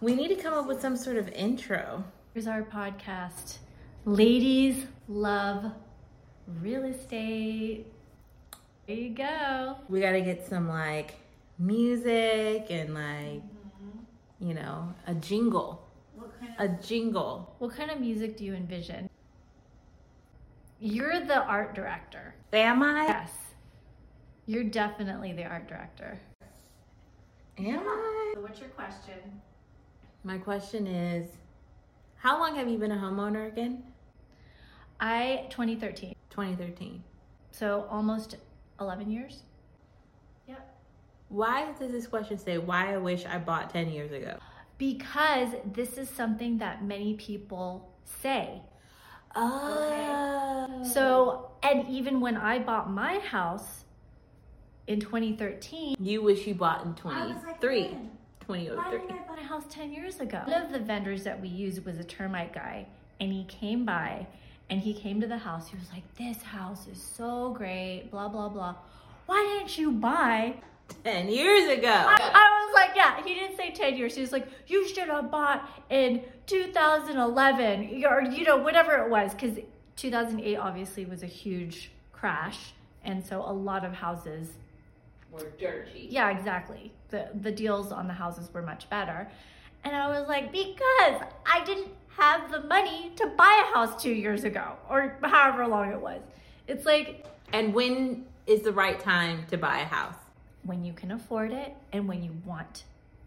We need to come up with some sort of intro. Here's our podcast. Ladies love real estate. There you go. We got to get some like music and like, you know, a jingle. What kind A jingle. What kind of music do you envision? You're the art director. Am I? Yes. You're definitely the art director. Am I? So what's your question? My question is how long have you been a homeowner again? I 2013. 2013. So almost 11 years. Yep. Why does this question say why I wish I bought 10 years ago? Because this is something that many people say. Oh. So, and even when I bought my house in 2013, you wish you bought in I was like, 23. "Man, oh Why 2003. didn't I buy a house 10 years ago? One of the vendors that we used was a termite guy, and he came by and he came to the house. He was like, This house is so great, blah, blah, blah. Why didn't you buy? 10 years ago. I, I was like, Yeah, he didn't say 10 years. He was like, You should have bought in 2011 or, you know, whatever it was. Because 2008 obviously was a huge crash. And so a lot of houses We're dirty. yeah, exactly. The the deals on the houses were much better. And I was like, because I didn't have the money to buy a house two years ago or however long it was. It's like And when is the right time to buy a house? when you can afford it and when you want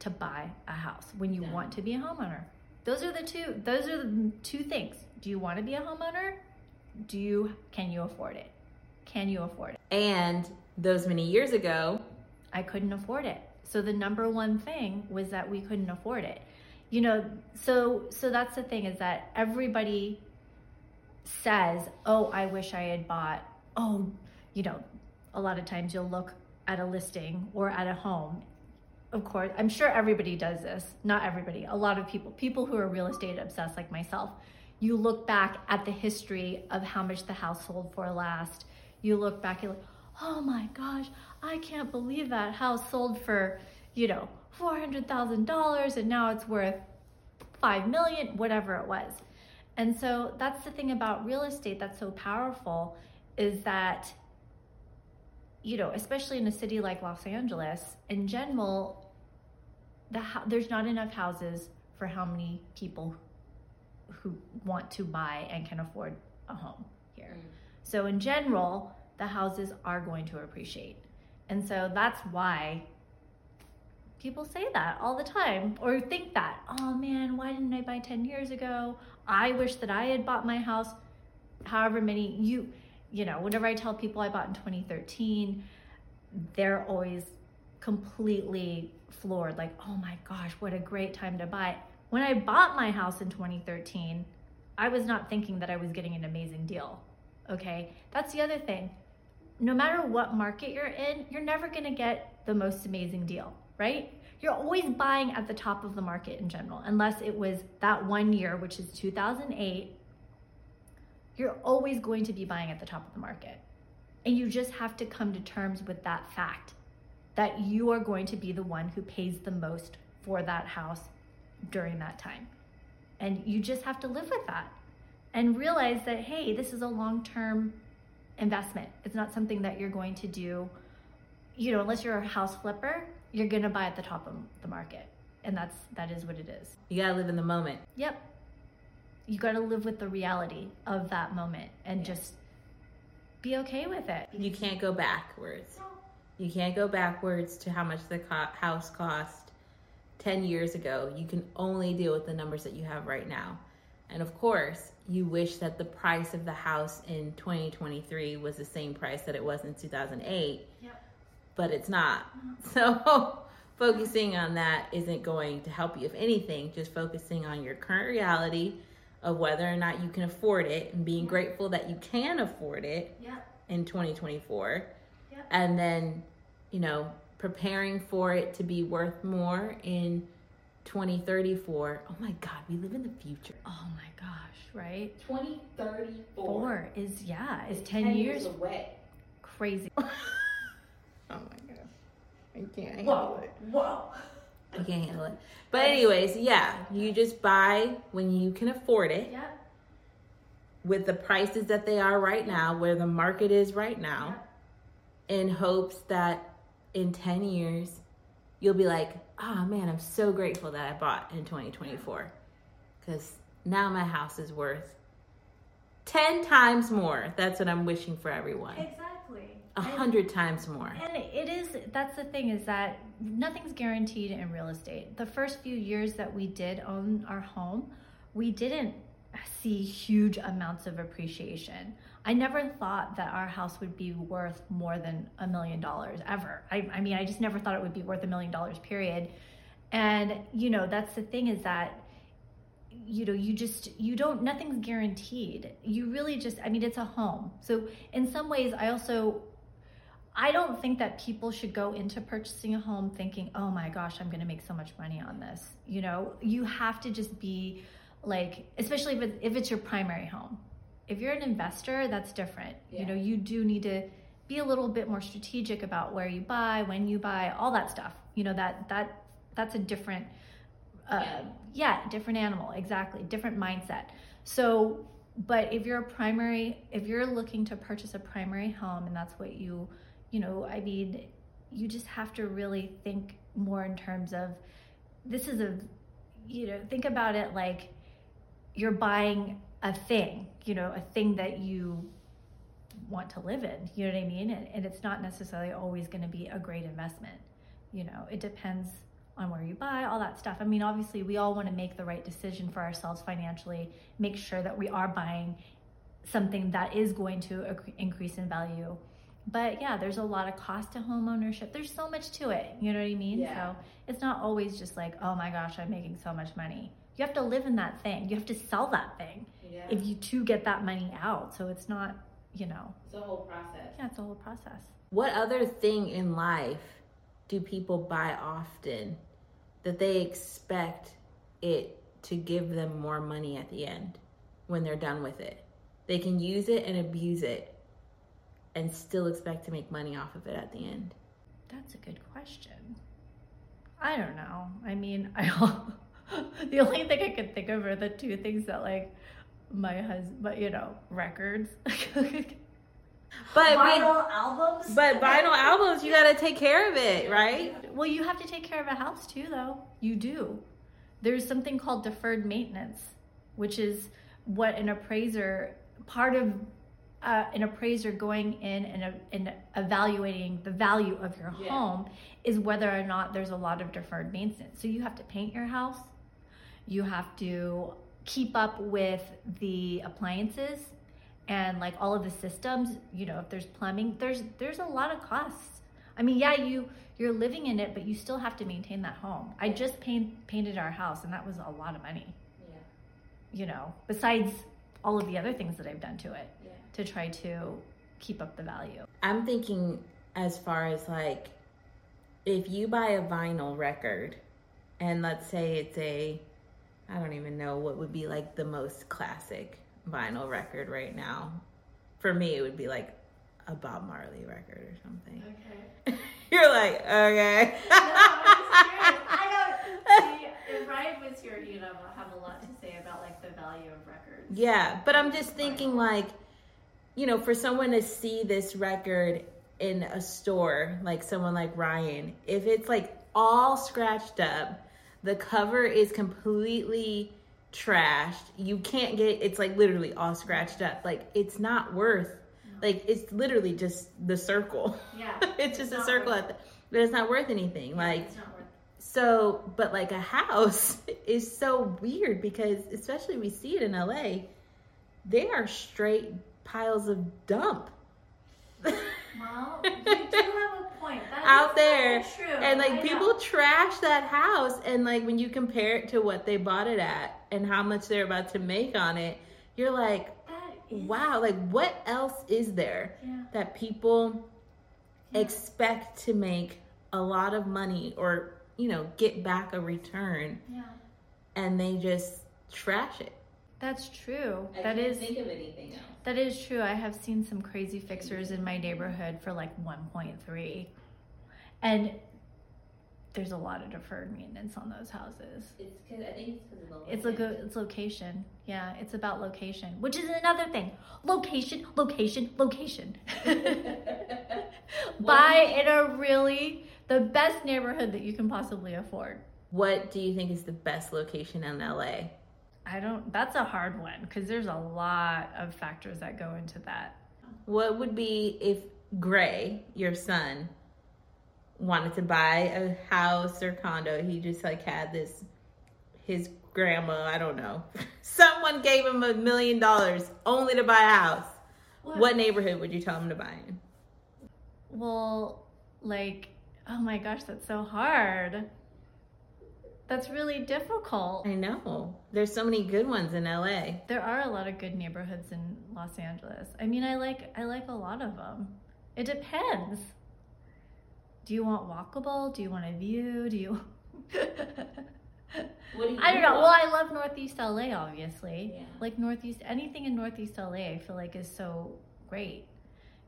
to buy a house, when you Yeah. want to be a homeowner. Those are the two those are the two things. Do you want to be a homeowner? Do you can you afford it? Can you afford it? And those many years ago, I couldn't afford it. So the number one thing was that we couldn't afford it. You know, so so that's the thing is that everybody says, "Oh, I wish I had bought." Oh, you know, a lot of times you'll look at a listing or at a home. Of course, I'm sure everybody does this. Not everybody. A lot of people, people who are real estate obsessed like myself, you look back at the history of how much the house sold for last. You look back, you're like, oh my gosh, I can't believe that house sold for, you know, $400,000 and now it's worth 5 million, whatever it was. And so that's the thing about real estate that's so powerful is that you know, especially in a city like Los Angeles, in general, the there's not enough houses for how many people who want to buy and can afford a home here. Mm. So in general, the houses are going to appreciate. And so that's why people say that all the time or think that, oh man, why didn't I buy 10 years ago? I wish that I had bought my house however many you you know, whenever I tell people I bought in 2013, they're always completely floored like, "Oh my gosh, what a great time to buy." When I bought my house in 2013, I was not thinking that I was getting an amazing deal. Okay? That's the other thing. No matter what market you're in, you're never to get the most amazing deal, right? You're always buying at the top of the market in general, unless it was that one year, which is 2008. You're always going to be buying at the top of the market. And you just have to come to terms with that fact that you are going to be the one who pays the most for that house during that time. And you just have to live with that and realize that, hey, this is a long term investment. It's not something that you're going to do, you know, unless you're a house flipper, you're going to buy at the top of the market. And that's that is what it is. you gotta live in the moment. Yep. You got to live with the reality of that moment and just be okay with it. You can't go backwards. You can't go backwards to how much the co- house cost 10 years ago. You can only deal with the numbers that you have right now. And of course, you wish that the price of the house in 2023 was the same price that it was in 2008, Yep. but it's not. Mm-hmm. So, focusing on that isn't going to help you. If anything, just focusing on your current reality of whether or not you can afford it and being mm-hmm. grateful that you can afford it Yep. in 2024 Yep. and then you know preparing for it to be worth more in 2034 oh my god we live in the future Oh my gosh, right? 2034 Four is yeah, is 10, years, years away crazy. oh my god i can't handle it whoa. I can't handle it. But anyways, yeah, you just buy when you can afford it Yep. with the prices that they are right now, where the market is right now, in hopes that in 10 years you'll be like, "Oh man, I'm so grateful that I bought in 2024 cuz now my house is worth 10 times more." That's what I'm wishing for everyone. Exactly. A hundred times more. And it is, that's the thing is that nothing's guaranteed in real estate. The first few years that we did own our home, we didn't see huge amounts of appreciation. I never thought that our house would be worth more than a million dollars ever. I, I mean, I just never thought it would be worth a million dollars, period. And, you know, that's the thing is that you know you just you don't nothing's guaranteed you really just i mean it's a home so in some ways i also I don't think that people should go into purchasing a home thinking, oh my gosh, I'm going to make so much money on this. You know, you have to just be like, especially if, it, if it's your primary home. If you're an investor, that's different. Yeah. You know, you do need to be a little bit more strategic about where you buy, when you buy, all that stuff. You know, that, that, that's a different, uh, yeah, different animal. Exactly. Different mindset. So, but if you're a primary, if you're looking to purchase a primary home and that's what you, you know, I mean, you just have to really think more in terms of this is a, you know, think about it like you're buying a thing, you know, a thing that you want to live in, you know what I mean? And, and it's not necessarily always going to be a great investment. You know, it depends on where you buy, all that stuff. I mean, obviously, we all want to make the right decision for ourselves financially, make sure that we are buying something that is going to increase in value but yeah there's a lot of cost to home ownership there's so much to it you know what i mean Yeah. so it's not always just like oh my gosh i'm making so much money you have to live in that thing you have to sell that thing Yeah. if you to get that money out so it's not you know It's a whole process. yeah it's a whole process What other thing in life do people buy often that they expect it to give them more money at the end when they're done with it? They can use it and abuse it and still expect to make money off of it at the end. that's a good question i don't know i mean i the only thing i could think of are the two things that like my husband but you know records But we, vinyl albums but vinyl albums, you got to take care of it, right? Well, you have to take care of a house too, though. You do. There's something called deferred maintenance, which is what an appraiser, part of uh, an appraiser going in and, uh, and evaluating the value of your Yeah. home is whether or not there's a lot of deferred maintenance. So you have to paint your house, you have to keep up with the appliances and like all of the systems you know if there's plumbing there's there's a lot of costs i mean yeah you you're living in it but you still have to maintain that home i just paint, painted our house and that was a lot of money yeah. you know besides all of the other things that i've done to it Yeah. to try to keep up the value I'm thinking as far as like if you buy a vinyl record and let's say it's a I don't even know what would be like the most classic vinyl record right now. For me it would be like a Bob Marley record or something. okay You're like, okay. no, i don't see if ryan was here he'd have, have a lot to say about like the value of records Yeah, but I'm just thinking like, you know, for someone to see this record in a store, like someone like Ryan, if it's like all scratched up, the cover is completely trashed, you can't get it's like literally all scratched up. Like it's not worth like it's literally just the circle. yeah it's just a circle at the but it's not worth anything. Like it's not worth so, but like a house is so weird because, especially we see it in LA, they are straight piles of dump Well, you do have a point. That out there. True. And I like know. people trash that house. And like when you compare it to what they bought it at and how much they're about to make on it, you're like, wow, like what else is there Yeah. that people Yeah. expect to make a lot of money or, you know, get back a return Yeah. and they just trash it? That's true. I That is of anything else. that is true. I have seen some crazy fixers in my neighborhood for like 1.3. And there's a lot of deferred maintenance on those houses. It's because I think it's because of the It's a good it's location. Yeah, it's about location, which is another thing. Location, location, location. Buy in a really the best neighborhood that you can possibly afford. What do you think is the best location in LA? I don't that's a hard one because there's a lot of factors that go into that. What would be if Gray, your son, wanted to buy a house or condo? He just like had this his grandma, I don't know. Someone gave him a million dollars only to buy a house. What? What neighborhood would you tell him to buy in? Well, like, oh my gosh, that's so hard. That's really difficult. I know. There's so many good ones in LA. There are a lot of good neighborhoods in Los Angeles. I mean, I like I like a lot of them. It depends. Do you want walkable? Do you want a view? Do you What do you I don't know. Well, I love Northeast LA obviously. Yeah. Like Northeast anything in Northeast LA I feel like is so great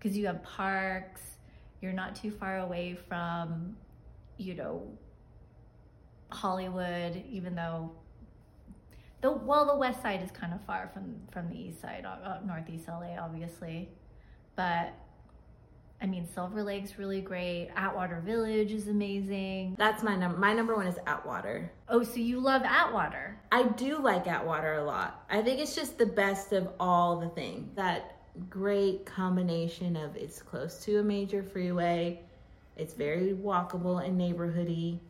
cuz you have parks, you're not too far away from you know Hollywood even though the well the west side is kind of far from from the east side uh, uh, northeast LA obviously but I mean Silver Lake's really great Atwater Village is amazing That's my number. My number one is Atwater. oh so you love Atwater I do like Atwater a lot. I think it's just the best of all the things. That great combination of it's close to a major freeway, it's very walkable and neighborhoody.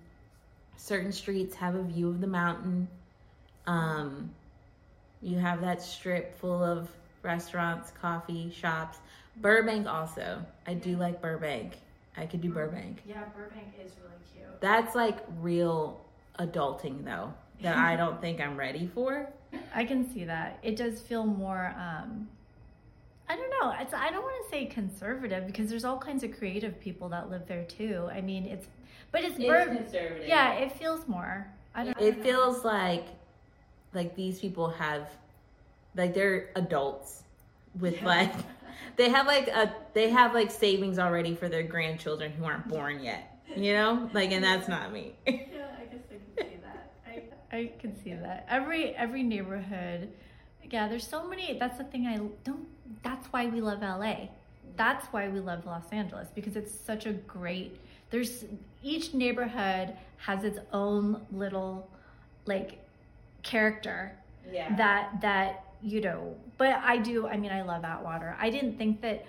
Certain streets have a view of the mountain. Um, you have that strip full of restaurants, coffee shops. Burbank also. I do like Burbank. I could do Burbank. yeah Burbank is really cute That's like real adulting though, that I don't think I'm ready for. I can see that. It does feel more um I don't know. It's I don't want to say conservative because there's all kinds of creative people that live there too. I mean, it's but it's, Bur- conservative. Yeah, it feels more. I don't know It feels like like these people have like they're adults with like they have like a they have like savings already for their grandchildren who aren't born yet. You know? Like and that's not me. Yeah, I guess I can see that. I I can see that. Every every neighborhood yeah, there's so many that's the thing I don't that's why we love LA. That's why we love Los Angeles because it's such a great there's each neighborhood has its own little like character Yeah. that that you know but i do i mean i love atwater i didn't think that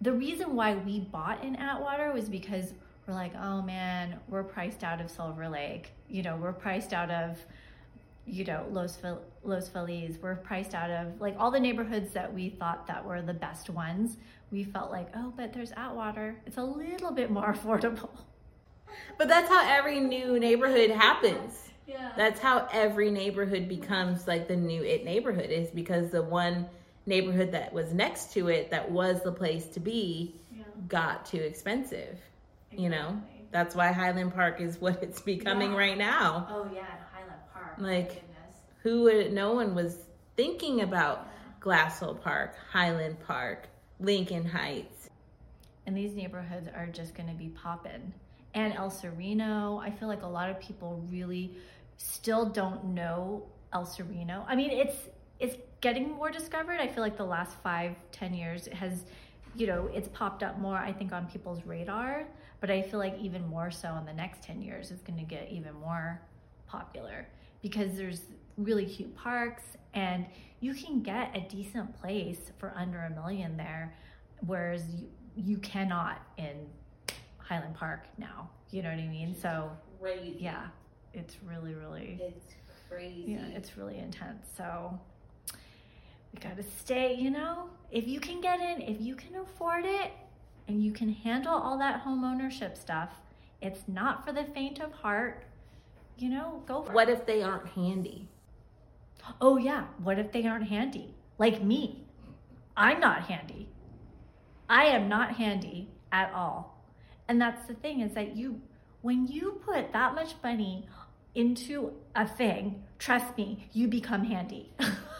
the reason why we bought in atwater was because we're like oh man we're priced out of silver lake you know we're priced out of you know los Fel- los feliz we're priced out of like all the neighborhoods that we thought that were the best ones we felt like oh but there's atwater it's a little bit more affordable But that's how every new neighborhood happens. yeah That's how every neighborhood becomes like the new it neighborhood is because the one neighborhood that was next to it that was the place to be yeah got too expensive. You know? That's why Highland Park is what it's becoming Yeah. right now. oh yeah highland park Like- Who would no one was thinking about Glassell Park, Highland Park, Lincoln Heights. and these neighborhoods are just going to be popping. And El Sereno, I feel like a lot of people really still don't know El Sereno. I mean, it's it's getting more discovered. I feel like the last five, ten years has, you know, it's popped up more. I think on people's radar, but I feel like even more so in the next ten years, it's going to get even more popular because there's really cute parks and you can get a decent place for under a million there whereas you, you cannot in Highland Park now. You know what I mean? So Crazy. yeah, it's really, really It's crazy. yeah, it's really intense. So we gotta stay, you know, if you can get in, if you can afford it and you can handle all that home ownership stuff, it's not for the faint of heart. You know, go for what it. if they aren't handy? Oh yeah, what if they aren't handy? Like me. I'm not handy. I am not handy at all. And that's the thing is that you when you put that much money into a thing, trust me, you become handy.